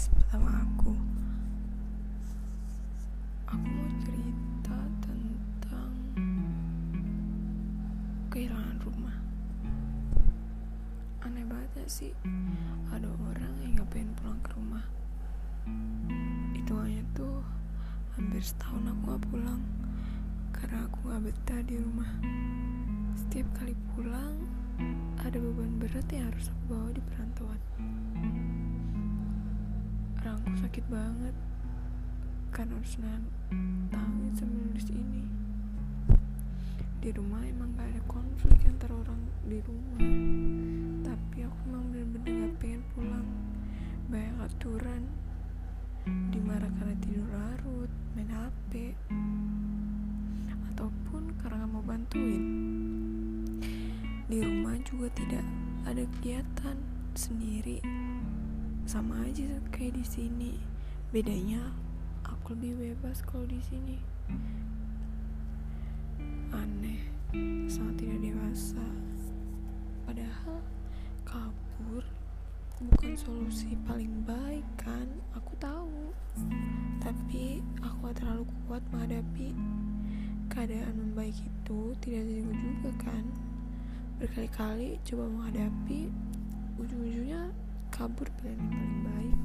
podcast pertama aku. Aku mau cerita tentang kehilangan rumah. Aneh banget ya sih? Ada orang yang gak pengen pulang ke rumah. Itu hanya tuh hampir setahun aku gak pulang karena aku gak betah di rumah. Setiap kali pulang ada beban berat yang harus aku bawa di perantauan sakit banget. Karena harus nahan tangis sambil nulis ini. Di rumah emang gak ada konflik antara orang di rumah. Tapi aku emang bener-bener gak pengen pulang. Banyak aturan. Dimarah karena tidur larut main hp ataupun karena gak mau bantuin. Di rumah juga tidak ada kegiatan. Sendiri. Sama aja kayak di sini bedanya aku lebih bebas kalau di sini. Aneh sangat tidak dewasa. Padahal kabur bukan solusi paling baik kan? Aku tahu. Tapi aku terlalu kuat menghadapi keadaan membaik itu. Tidak terjadi juga kan? Berkali-kali coba menghadapi ujung-ujungnya kabur pilihan yang paling baik